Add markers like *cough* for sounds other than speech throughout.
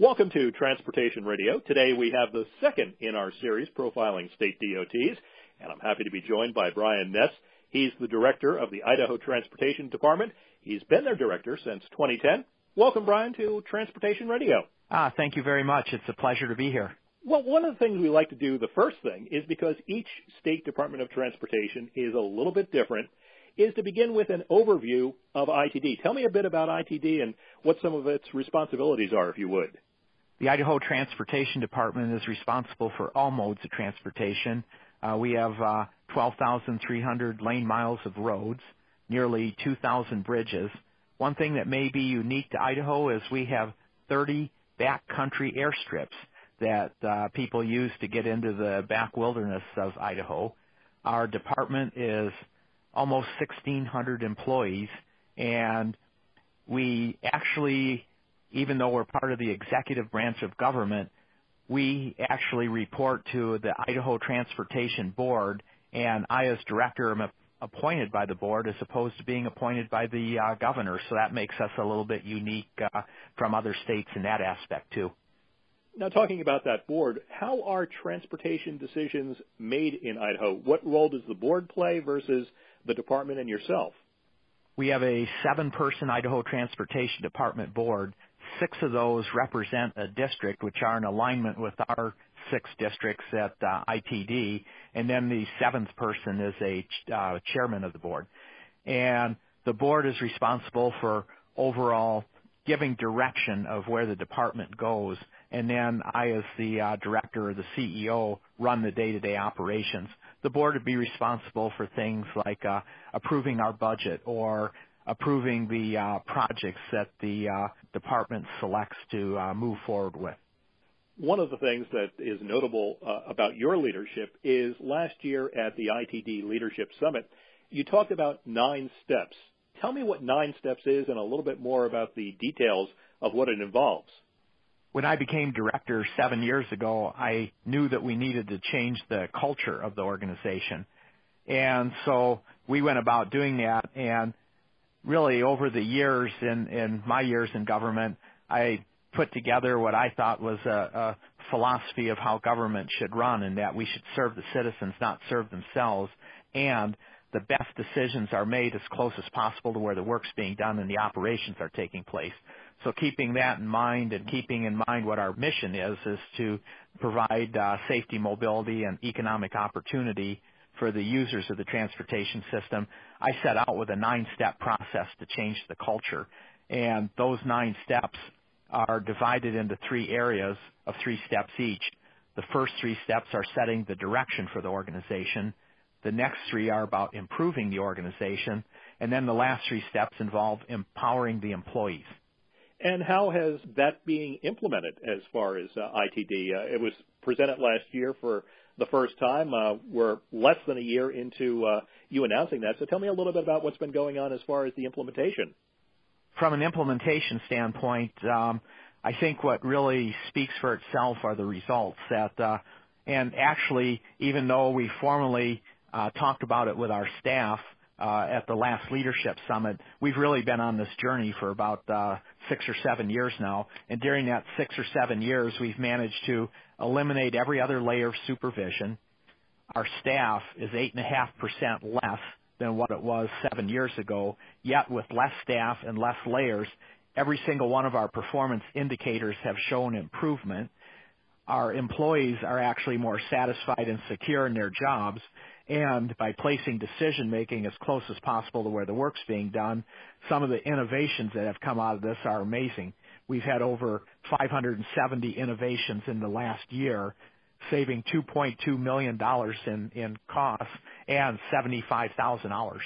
Welcome to Transportation Radio. Today we have the second in our series profiling state DOTs, and I'm happy to be joined by Brian Ness. He's the director of the Idaho Transportation Department. He's been their director since 2010. Welcome, Brian, to Transportation Radio. Ah, thank you very much. It's a pleasure to be here. Well, one of the things we like to do, the first thing, is because each state Department of Transportation is a little bit different, is to begin with an overview of ITD. Tell me a bit about ITD and what some of its responsibilities are, if you would. The Idaho Transportation Department is responsible for all modes of transportation. Uh, we have uh, 12,300 lane miles of roads, nearly 2,000 bridges. One thing that may be unique to Idaho is we have 30 backcountry airstrips that uh, people use to get into the back wilderness of Idaho. Our department is almost 1,600 employees, and we actually even though we're part of the executive branch of government, we actually report to the Idaho Transportation Board, and I, as director, am appointed by the board as opposed to being appointed by the uh, governor. So that makes us a little bit unique uh, from other states in that aspect, too. Now, talking about that board, how are transportation decisions made in Idaho? What role does the board play versus the department and yourself? We have a seven person Idaho Transportation Department board six of those represent a district, which are in alignment with our six districts at uh, ITD, and then the seventh person is a uh, chairman of the board. And the board is responsible for overall giving direction of where the department goes, and then I, as the uh, director or the CEO, run the day-to-day operations. The board would be responsible for things like approving our budget or approving the uh, projects that the uh, department selects to uh, move forward with. One of the things that is notable uh, about your leadership is last year at the ITD Leadership Summit, you talked about nine steps. Tell me what nine steps is and a little bit more about the details of what it involves. When I became director seven years ago, I knew that we needed to change the culture of the organization. And so we went about doing that. And really over the years in, in my years in government, I put together what I thought was a, a philosophy of how government should run and that we should serve the citizens, not serve themselves. And the best decisions are made as close as possible to where the work's being done and the operations are taking place. So keeping that in mind and keeping in mind what our mission is, is to provide uh, safety, mobility, and economic opportunity for the users of the transportation system, I set out with a nine-step process to change the culture. And those nine steps are divided into three areas of three steps each. The first three steps are setting the direction for the organization. The next three are about improving the organization. And then the last three steps involve empowering the employees. And how has that being implemented as far as uh, ITD? Uh, it was presented last year for the first time. Uh, we're less than a year into uh, you announcing that. So tell me a little bit about what's been going on as far as the implementation. From an implementation standpoint, um, I think what really speaks for itself are the results that, uh, and actually, even though we formally uh, talked about it with our staff uh, at the last leadership summit, we've really been on this journey for about uh, six or seven years now. And during that six or seven years, we've managed to eliminate every other layer of supervision. Our staff is 8.5% less than what it was seven years ago, yet with less staff and less layers, every single one of our performance indicators have shown improvement. Our employees are actually more satisfied and secure in their jobs, and by placing decision making as close as possible to where the work's being done, some of the innovations that have come out of this are amazing. We've had over 570 innovations in the last year, saving $2.2 million in, in costs and 75,000 hours.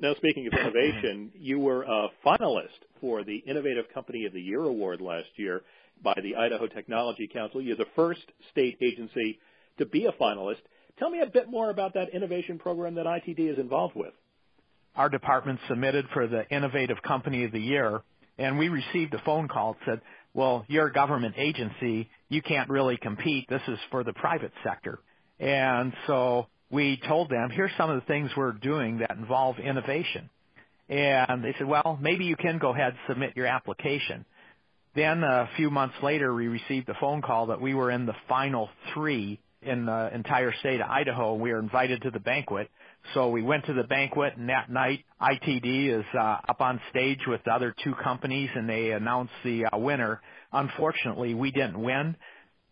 Now, speaking of innovation, *clears throat* you were a finalist for the Innovative Company of the Year award last year by the Idaho Technology Council. You're the first state agency to be a finalist. Tell me a bit more about that innovation program that ITD is involved with. Our department submitted for the Innovative Company of the Year, and we received a phone call that said, well, you're a government agency. You can't really compete. This is for the private sector. And so we told them, here's some of the things we're doing that involve innovation. And they said, well, maybe you can go ahead and submit your application. Then a few months later, we received a phone call that we were in the final three in the entire state of Idaho. We were invited to the banquet. So we went to the banquet, and that night, ITD is uh, up on stage with the other two companies, and they announced the uh, winner. Unfortunately, we didn't win.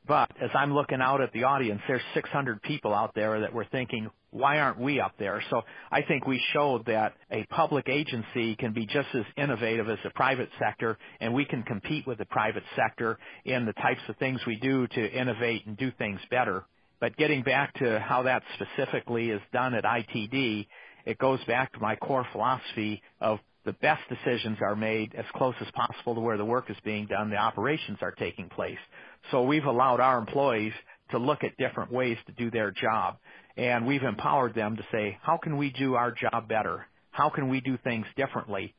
But as I'm looking out at the audience, there's 600 people out there that were thinking, why aren't we up there? So I think we showed that a public agency can be just as innovative as the private sector, and we can compete with the private sector in the types of things we do to innovate and do things better. But getting back to how that specifically is done at ITD, it goes back to my core philosophy of the best decisions are made as close as possible to where the work is being done, the operations are taking place. So we've allowed our employees to look at different ways to do their job. And we've empowered them to say, how can we do our job better? How can we do things differently?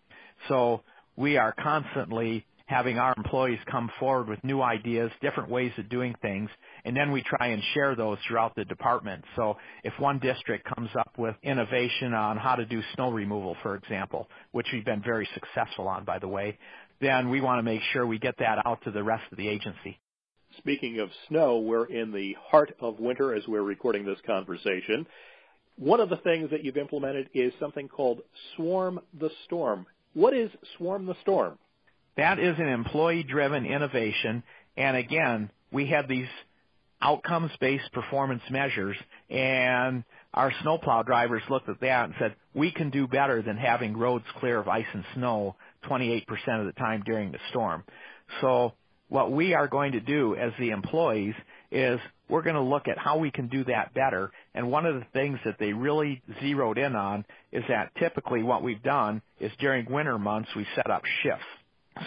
So we are constantly having our employees come forward with new ideas, different ways of doing things, and then we try and share those throughout the department. So if one district comes up with innovation on how to do snow removal, for example, which we've been very successful on, by the way, then we want to make sure we get that out to the rest of the agency. Speaking of snow, we're in the heart of winter as we're recording this conversation. One of the things that you've implemented is something called Swarm the Storm. What is Swarm the Storm? That is an employee-driven innovation. And again, we have these outcomes-based performance measures, and our snowplow drivers looked at that and said, we can do better than having roads clear of ice and snow 28% of the time during the storm. So what we are going to do as the employees is we're going to look at how we can do that better. And one of the things that they really zeroed in on is that typically what we've done is during winter months we set up shifts.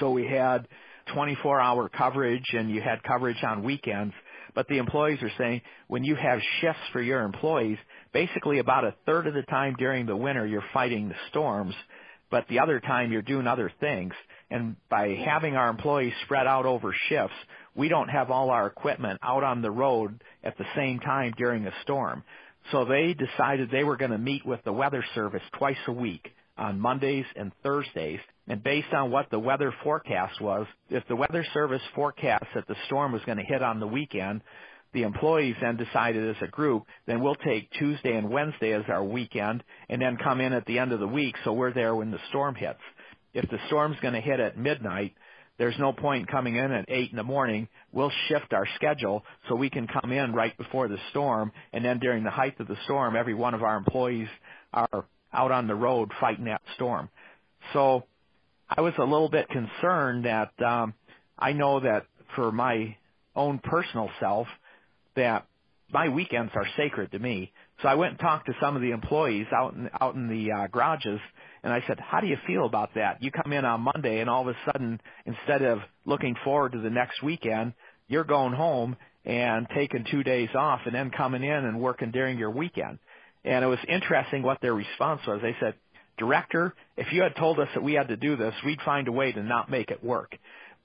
So we had 24 hour coverage and you had coverage on weekends. But the employees are saying when you have shifts for your employees, basically about a third of the time during the winter you're fighting the storms, but the other time you're doing other things. And by having our employees spread out over shifts, we don't have all our equipment out on the road at the same time during a storm. So they decided they were going to meet with the weather service twice a week on Mondays and Thursdays. And based on what the weather forecast was, if the weather service forecast that the storm was going to hit on the weekend, the employees then decided as a group, then we'll take Tuesday and Wednesday as our weekend and then come in at the end of the week so we're there when the storm hits. If the storm's going to hit at midnight, there's no point coming in at 8 in the morning. We'll shift our schedule so we can come in right before the storm and then during the height of the storm, every one of our employees are out on the road fighting that storm. So I was a little bit concerned that um, I know that for my own personal self that my weekends are sacred to me. So I went and talked to some of the employees out in out in the uh, garages, and I said, "How do you feel about that? You come in on Monday, and all of a sudden, instead of looking forward to the next weekend, you're going home and taking two days off, and then coming in and working during your weekend." And it was interesting what their response was. They said, "Director, if you had told us that we had to do this, we'd find a way to not make it work."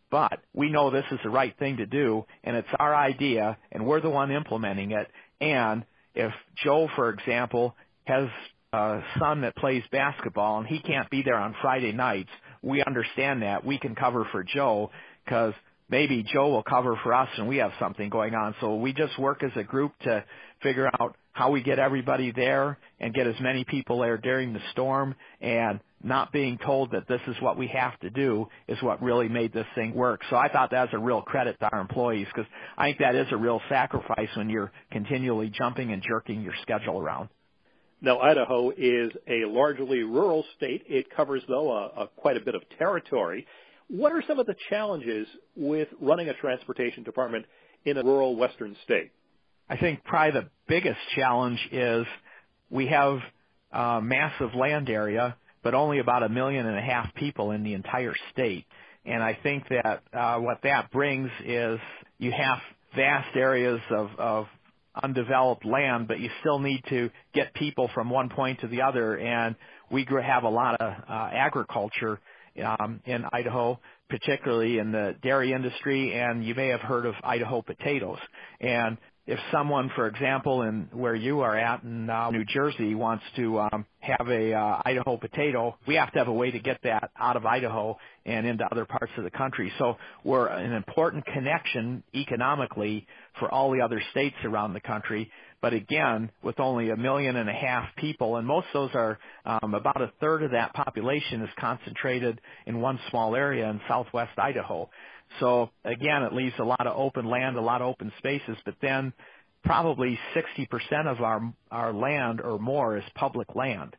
But we know this is the right thing to do, and it's our idea, and we're the one implementing it. And if Joe, for example, has a son that plays basketball and he can't be there on Friday nights, we understand that. We can cover for Joe because maybe Joe will cover for us and we have something going on. So we just work as a group to figure out how we get everybody there and get as many people there during the storm and not being told that this is what we have to do is what really made this thing work. So I thought that was a real credit to our employees because I think that is a real sacrifice when you're continually jumping and jerking your schedule around. Now, Idaho is a largely rural state. It covers, though, a, a quite a bit of territory. What are some of the challenges with running a transportation department in a rural western state? I think probably the biggest challenge is we have a massive land area but only about a million and a half people in the entire state. And I think that uh, what that brings is you have vast areas of, of undeveloped land, but you still need to get people from one point to the other. And we have a lot of uh, agriculture um, in Idaho, particularly in the dairy industry, and you may have heard of Idaho potatoes. And if someone, for example, in where you are at in uh, New Jersey wants to um, have a uh, Idaho potato, we have to have a way to get that out of Idaho and into other parts of the country. So we're an important connection economically for all the other states around the country. But again, with only a million and a half people, and most of those are um, about a third of that population is concentrated in one small area in southwest Idaho. So again, it leaves a lot of open land, a lot of open spaces, but then probably 60% of our, our land or more is public land.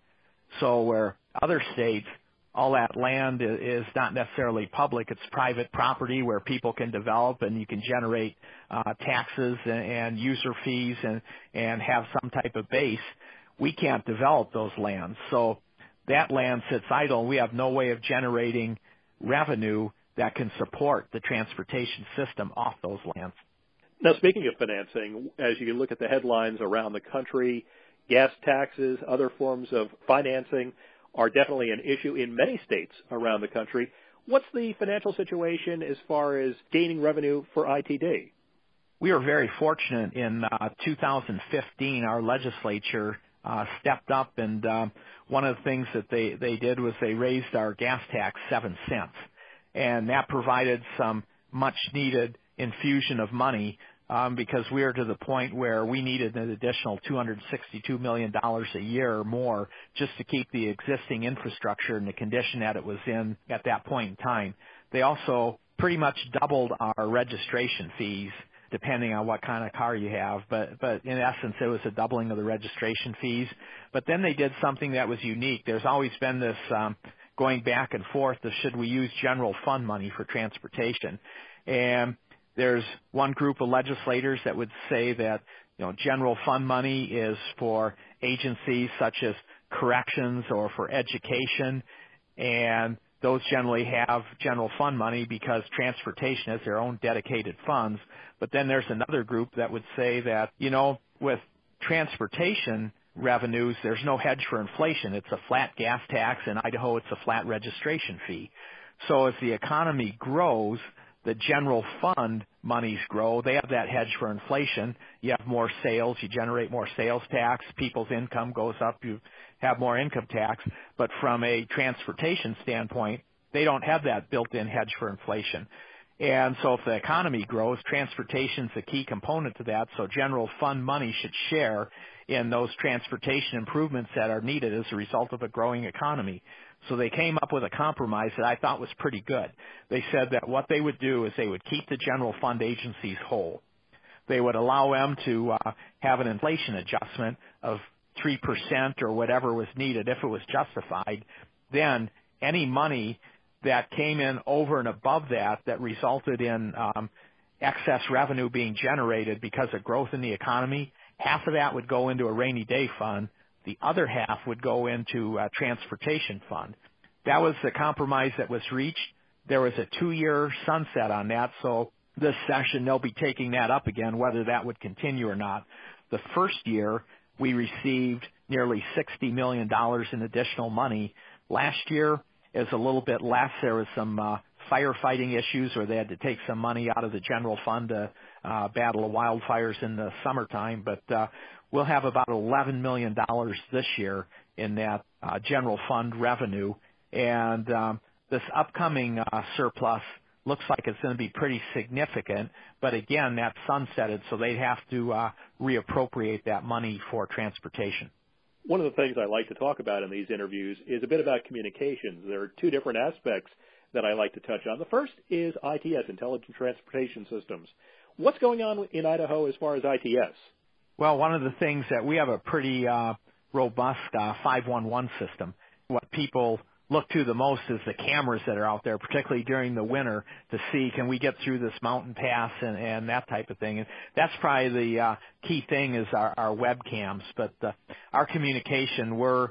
So where other states, all that land is not necessarily public. It's private property where people can develop and you can generate uh, taxes and, and user fees and, and have some type of base. We can't develop those lands. So that land sits idle. We have no way of generating revenue that can support the transportation system off those lands. Now, speaking of financing, as you look at the headlines around the country, gas taxes, other forms of financing are definitely an issue in many states around the country. What's the financial situation as far as gaining revenue for ITD? We were very fortunate in uh, 2015. Our legislature uh, stepped up, and uh, one of the things that they, they did was they raised our gas tax seven cents and that provided some much needed infusion of money um, because we are to the point where we needed an additional $262 million a year or more just to keep the existing infrastructure in the condition that it was in at that point in time. They also pretty much doubled our registration fees depending on what kind of car you have. But but in essence, it was a doubling of the registration fees. But then they did something that was unique. There's always been this um, going back and forth of should we use general fund money for transportation. And there's one group of legislators that would say that you know general fund money is for agencies such as corrections or for education and those generally have general fund money because transportation has their own dedicated funds. But then there's another group that would say that, you know, with transportation, revenues, there's no hedge for inflation. It's a flat gas tax. In Idaho, it's a flat registration fee. So as the economy grows, the general fund monies grow. They have that hedge for inflation. You have more sales, you generate more sales tax, people's income goes up, you have more income tax. But from a transportation standpoint, they don't have that built-in hedge for inflation. And so if the economy grows, transportation's a key component to that, so general fund money should share in those transportation improvements that are needed as a result of a growing economy. So they came up with a compromise that I thought was pretty good. They said that what they would do is they would keep the general fund agencies whole. They would allow them to uh, have an inflation adjustment of 3% or whatever was needed if it was justified. Then any money that came in over and above that that resulted in um, excess revenue being generated because of growth in the economy, half of that would go into a rainy day fund. The other half would go into a transportation fund. That was the compromise that was reached. There was a two-year sunset on that, so this session they'll be taking that up again, whether that would continue or not. The first year, we received nearly $60 million in additional money. Last year is a little bit less. There was some uh, firefighting issues where they had to take some money out of the general fund to uh, battle of wildfires in the summertime. But uh, we'll have about $11 million this year in that uh, general fund revenue. And um, this upcoming uh, surplus looks like it's going to be pretty significant. But again, that's sunsetted, so they'd have to uh, reappropriate that money for transportation. One of the things I like to talk about in these interviews is a bit about communications. There are two different aspects that I like to touch on. The first is ITS, Intelligent Transportation Systems. What's going on in Idaho as far as ITS? Well, one of the things that we have a pretty uh, robust uh, 511 system. What people look to the most is the cameras that are out there, particularly during the winter, to see can we get through this mountain pass and, and that type of thing. And that's probably the uh, key thing is our, our webcams. But uh, our communication, we're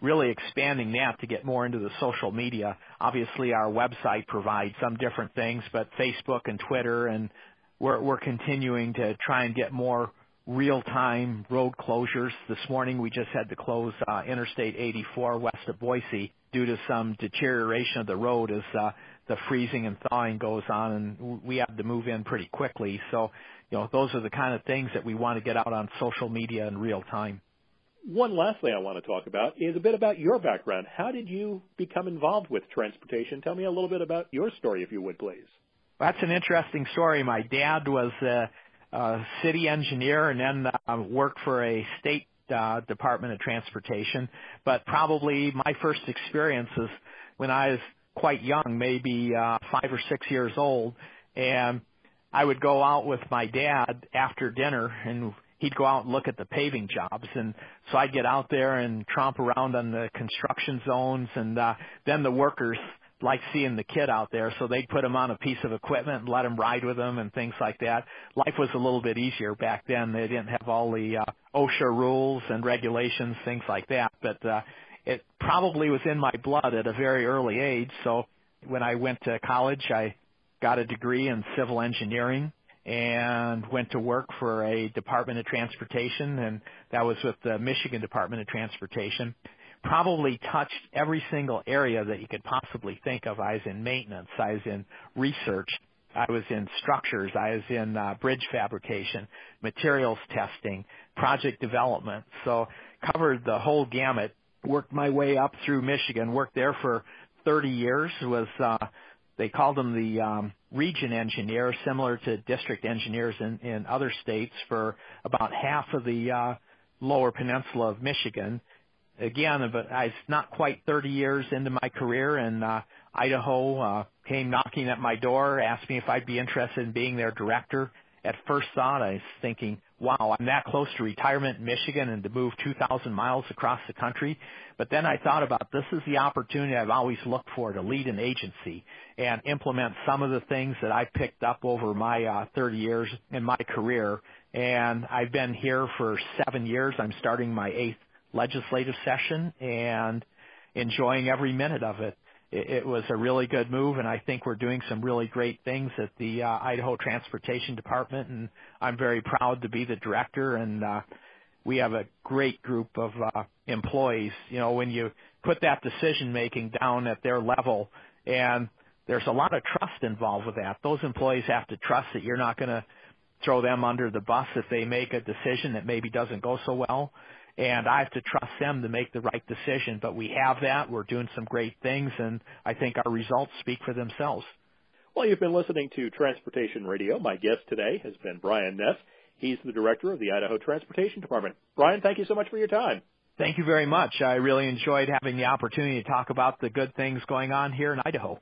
really expanding that to get more into the social media. Obviously, our website provides some different things, but Facebook and Twitter, and we're, we're continuing to try and get more real-time road closures. This morning, we just had to close uh, Interstate 84 west of Boise due to some deterioration of the road as uh, the freezing and thawing goes on, and we have to move in pretty quickly. So, you know, those are the kind of things that we want to get out on social media in real time. One last thing I want to talk about is a bit about your background. How did you become involved with transportation? Tell me a little bit about your story, if you would, please. That's an interesting story. My dad was a, a city engineer and then uh, worked for a state uh, Department of Transportation. But probably my first experiences when I was quite young, maybe uh, five or six years old, and I would go out with my dad after dinner and he'd go out and look at the paving jobs and so I'd get out there and tromp around on the construction zones and uh then the workers liked seeing the kid out there so they'd put him on a piece of equipment and let him ride with them and things like that. Life was a little bit easier back then. They didn't have all the uh OSHA rules and regulations things like that. But uh it probably was in my blood at a very early age. So when I went to college I got a degree in civil engineering and went to work for a Department of Transportation, and that was with the Michigan Department of Transportation. Probably touched every single area that you could possibly think of. I was in maintenance, I was in research, I was in structures, I was in uh, bridge fabrication, materials testing, project development. So covered the whole gamut. Worked my way up through Michigan. Worked there for 30 years. Was uh, they called them the um, region engineer, similar to district engineers in, in other states for about half of the uh, lower peninsula of Michigan. Again, but I was not quite 30 years into my career, and uh, Idaho uh, came knocking at my door, asked me if I'd be interested in being their director. At first thought, I was thinking, wow, I'm that close to retirement in Michigan and to move 2,000 miles across the country. But then I thought about this is the opportunity I've always looked for to lead an agency and implement some of the things that I've picked up over my uh, 30 years in my career. And I've been here for seven years. I'm starting my eighth legislative session and enjoying every minute of it. It, it was a really good move, and I think we're doing some really great things at the uh, Idaho Transportation Department, and I'm very proud to be the director. And uh, we have a great group of uh, employees. You know, when you put that decision making down at their level, and there's a lot of trust involved with that. Those employees have to trust that you're not going to throw them under the bus if they make a decision that maybe doesn't go so well. And I have to trust them to make the right decision. But we have that. We're doing some great things, and I think our results speak for themselves. Well, you've been listening to Transportation Radio. My guest today has been Brian Ness. He's the director of the Idaho Transportation Department. Brian, thank you so much for your time. Thank you very much. I really enjoyed having the opportunity to talk about the good things going on here in Idaho.